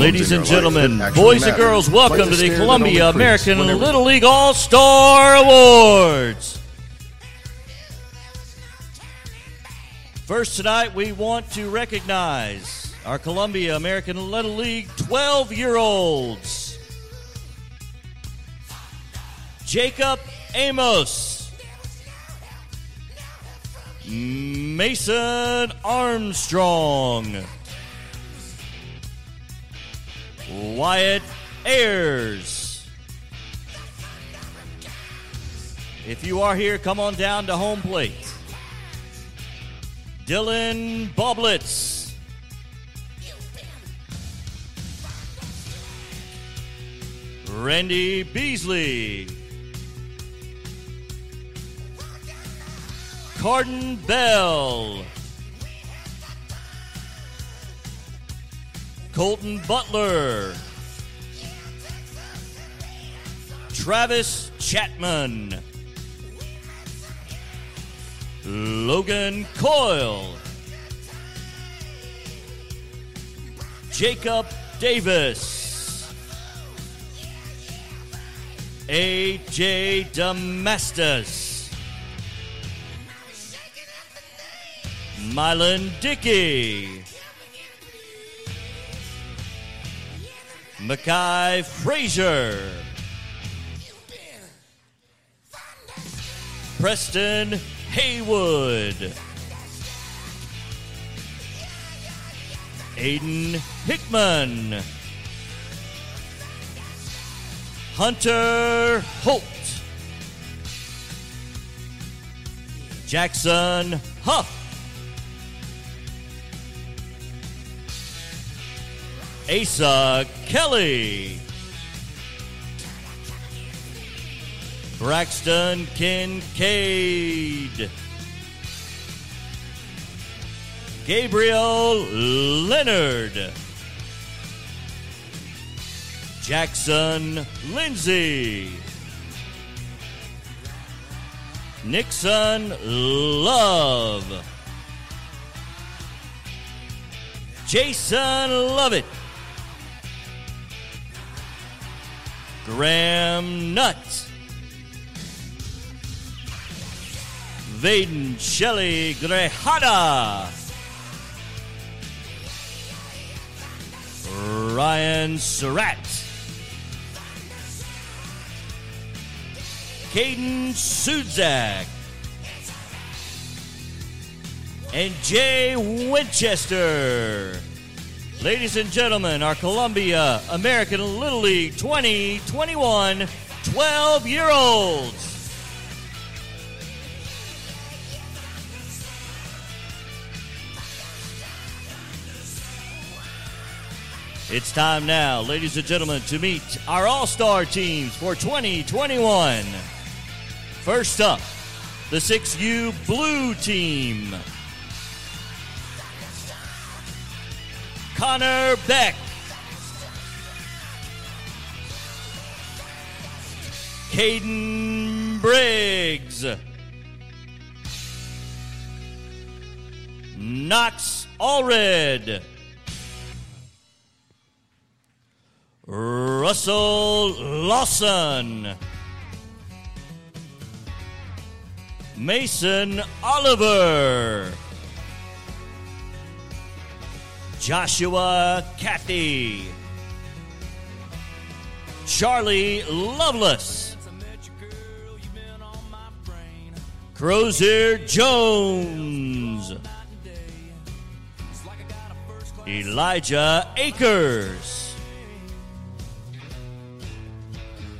Ladies and gentlemen, boys and girls, welcome the to the Columbia American Little League All Star Awards. First tonight, we want to recognize our Columbia American Little League 12 year olds Jacob Amos, Mason Armstrong, Wyatt Ayers. If you are here, come on down to home plate. Dylan Boblitz. Randy Beasley. Carden Bell. Colton Butler. Travis Chapman. Logan Coyle. Jacob Davis. AJ Damastus. Mylan Dickey. Mackay Frazier. Preston Haywood. Aiden Hickman. Hunter Holt. Jackson Huff. Asa Kelly. Braxton Kincaid. Gabriel Leonard. Jackson Lindsay. Nixon Love. Jason Lovett. Graham Nutt. Vaden Shelley Grejada. Ryan Surratt. Caden Sudzak. And Jay Winchester. Ladies and gentlemen, our Columbia American Little League 2021 12 year olds. It's time now, ladies and gentlemen, to meet our All Star teams for 2021. First up, the 6U Blue Team. Connor Beck. Caden Briggs. Knox Allred. Russell Lawson. Mason Oliver. Joshua Cathy. Charlie Lovelace. Crozier Jones. Elijah Akers.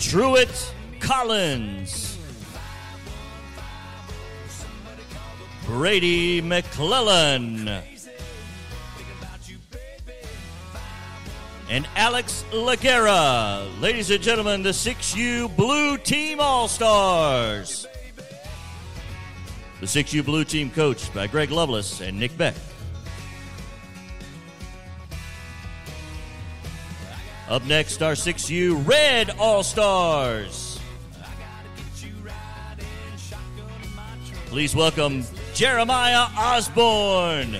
Truett Collins. Brady McClellan. And Alex Laguerra. Ladies and gentlemen, the 6U Blue Team All Stars. The 6U Blue Team coached by Greg Lovelace and Nick Beck. Up next, our 6U Red All Stars. Please welcome Jeremiah Osborne.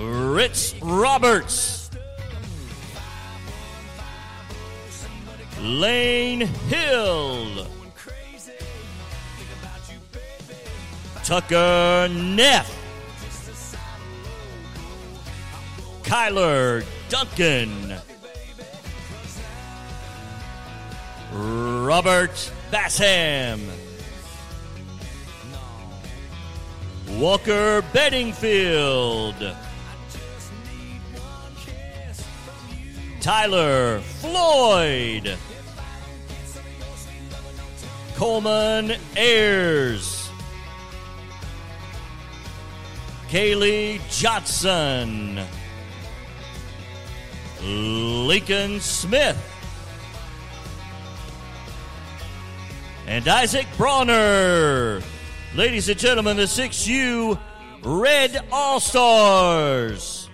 Ritz Roberts, Lane Hill, Tucker Neff, Kyler Duncan, Robert Bassham. Walker Bedingfield. Tyler Floyd. Coleman Ayers. Kaylee Johnson. Lincoln Smith. And Isaac Bronner. Ladies and gentlemen, the 6U Red All Stars.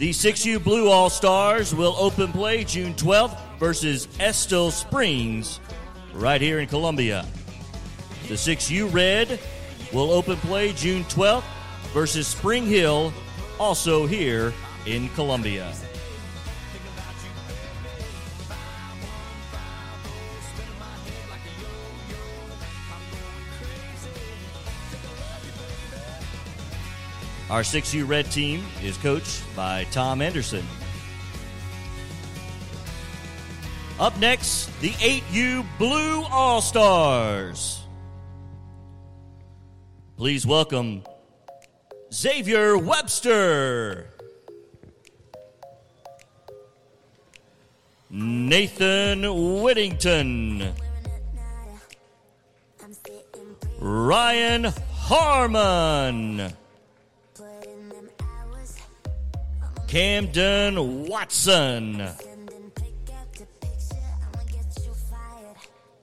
The 6U Blue All Stars will open play June 12th versus Estill Springs right here in Columbia. The 6U Red will open play June 12th versus Spring Hill, also here in Columbia. Our 6U Red team is coached by Tom Anderson. Up next, the 8U Blue All Stars. Please welcome Xavier Webster, Nathan Whittington, Ryan Harmon. Camden Watson.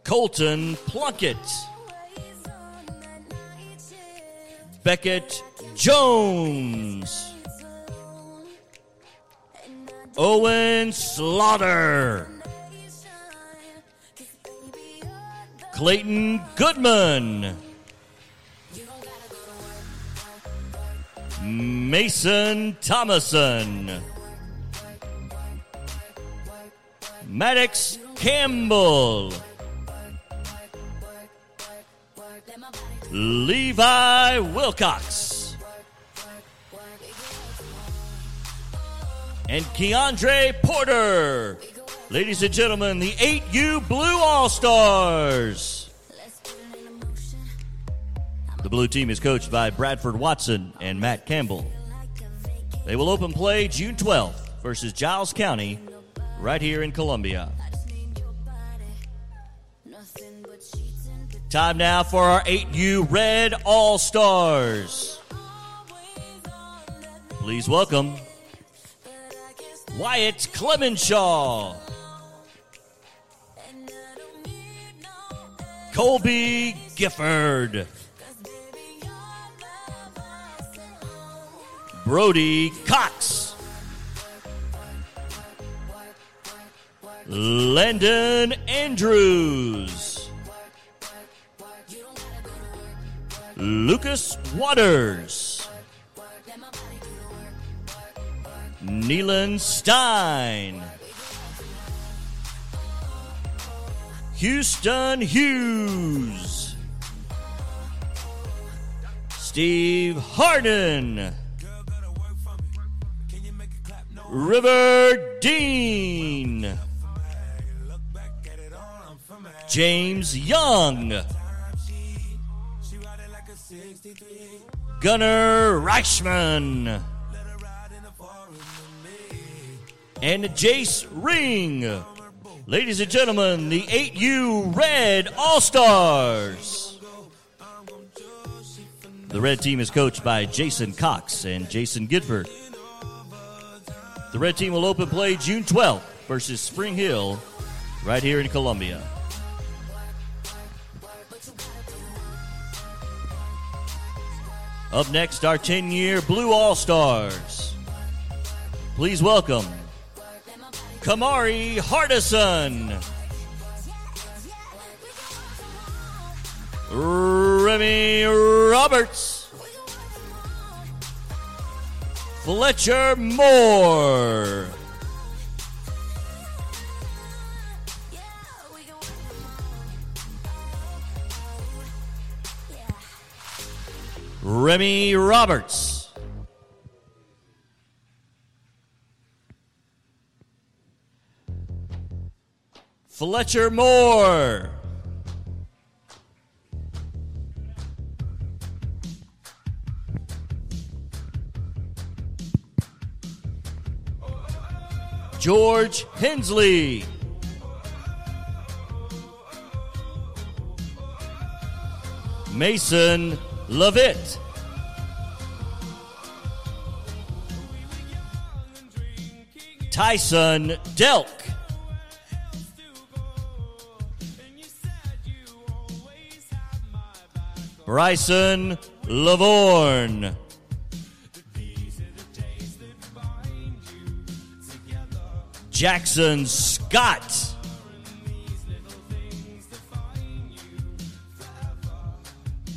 Colton Plunkett. Beckett Jones. Owen Slaughter. Clayton Goodman. Mason Thomason. Maddox Campbell. Levi Wilcox. And Keandre Porter. Ladies and gentlemen, the 8U Blue All Stars. The blue team is coached by Bradford Watson and Matt Campbell. They will open play June 12th versus Giles County right here in Columbia. Time now for our 8U Red All Stars. Please welcome Wyatt Clemenshaw. Colby Gifford. Brody Cox. Landon Andrews. Lucas Waters. Neelan Stein. Houston Hughes. Steve Harden. River Dean. James Young. Gunnar Reichman. And Jace Ring. Ladies and gentlemen, the 8U Red All Stars. The red team is coached by Jason Cox and Jason Gifford. The red team will open play June 12th versus Spring Hill right here in Columbia. Up next, our 10 year Blue All Stars. Please welcome Kamari Hardison. Remy Roberts. Fletcher Moore. Remy Roberts. Fletcher Moore. George Hensley. Mason Levitt. Tyson Delk. Bryson Lavorne. Jackson Scott.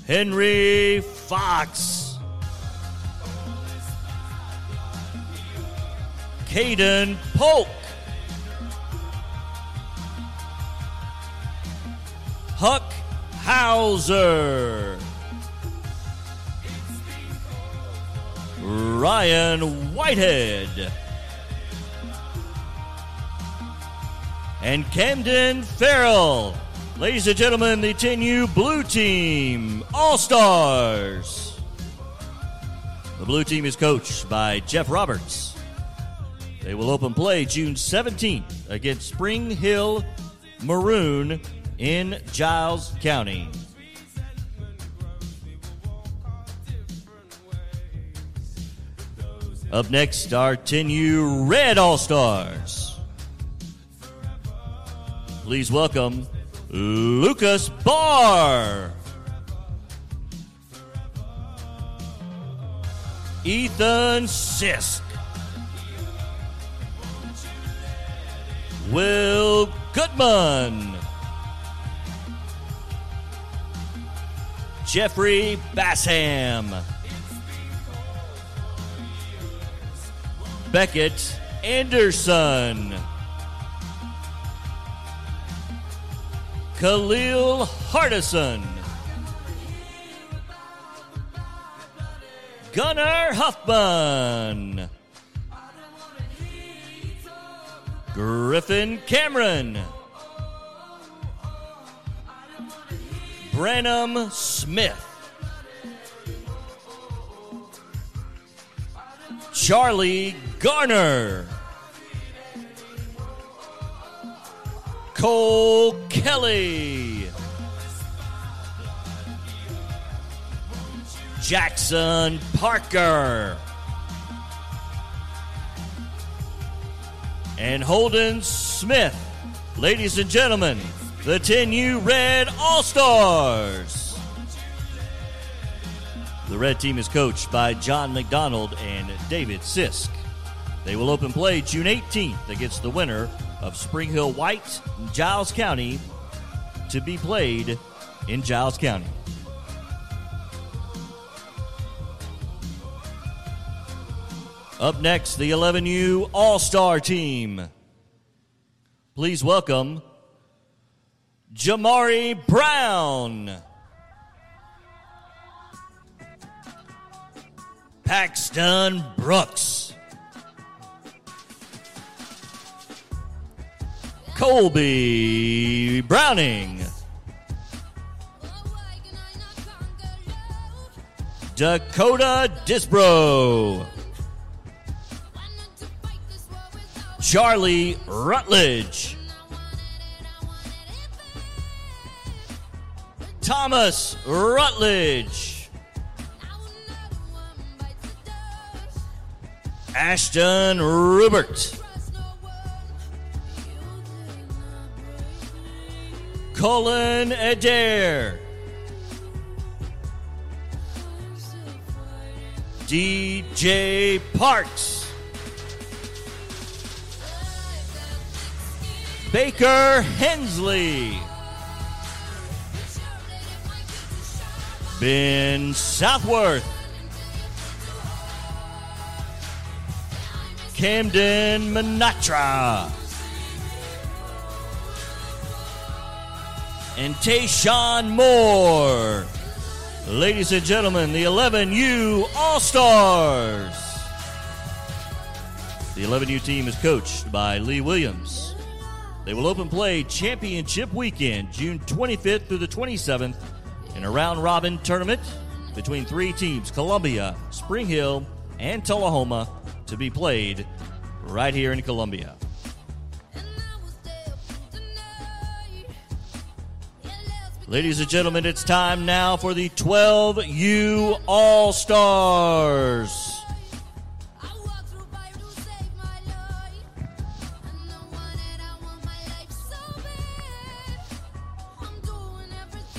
Henry Fox. Caden Polk. Huck Hauser. Ryan Whitehead. And Camden Farrell. Ladies and gentlemen, the 10U Blue Team All Stars. The Blue Team is coached by Jeff Roberts. They will open play June 17th against Spring Hill Maroon in Giles County. Up next, our 10U Red All Stars. Please welcome Lucas Barr. Ethan Sisk. Will Goodman. Jeffrey Bassham. Beckett Anderson. Khalil Hardison. Gunnar Huffman. Griffin Cameron. Branham Smith. Charlie Garner. Cole Kelly. Jackson Parker. And Holden Smith. Ladies and gentlemen, the 10U Red All Stars. The red team is coached by John McDonald and David Sisk. They will open play June 18th against the winner of Spring Hill White, Giles County, to be played in Giles County. Up next, the 11U All Star Team. Please welcome Jamari Brown. Paxton Brooks. Colby Browning. Dakota Disbro. Charlie Rutledge. Thomas Rutledge. Ashton Rubert. Colin Adair. DJ Parks. Baker Hensley. Ben Southworth. Camden Manatra. And Tayshawn Moore. Ladies and gentlemen, the 11U All Stars. The 11U team is coached by Lee Williams. They will open play championship weekend, June 25th through the 27th, in a round robin tournament between three teams Columbia, Spring Hill, and Tullahoma to be played right here in Columbia. Ladies and gentlemen, it's time now for the 12U All Stars.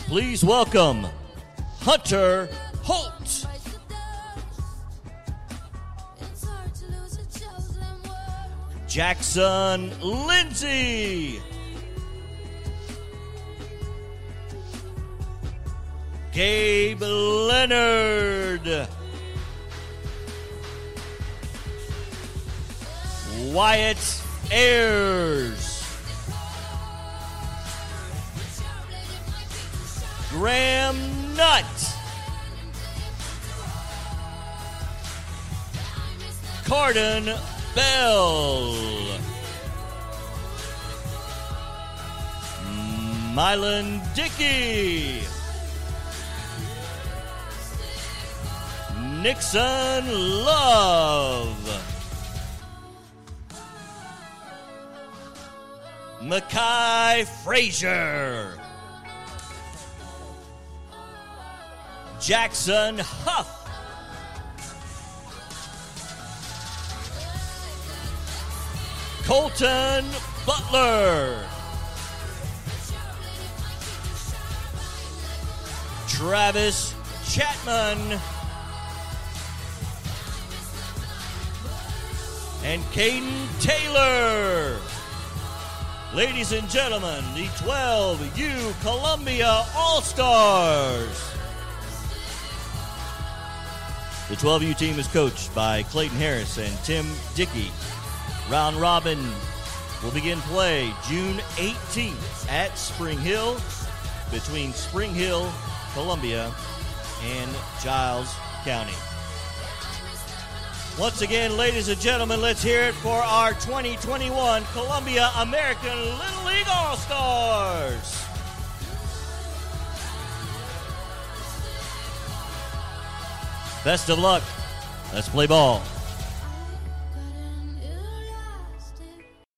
Please welcome Hunter Holt. Jackson Lindsay. Gabe Leonard. Wyatt Ayers. Graham Nutt. Carden Bell. Mylan Dickey. Nixon Love. Mackay Frazier. Jackson Huff. Colton Butler. Travis Chapman. And Caden Taylor. Ladies and gentlemen, the 12U Columbia All Stars. The 12U team is coached by Clayton Harris and Tim Dickey. Round robin will begin play June 18th at Spring Hill between Spring Hill, Columbia, and Giles County. Once again, ladies and gentlemen, let's hear it for our 2021 Columbia American Little League All Stars. Best of luck. Let's play ball.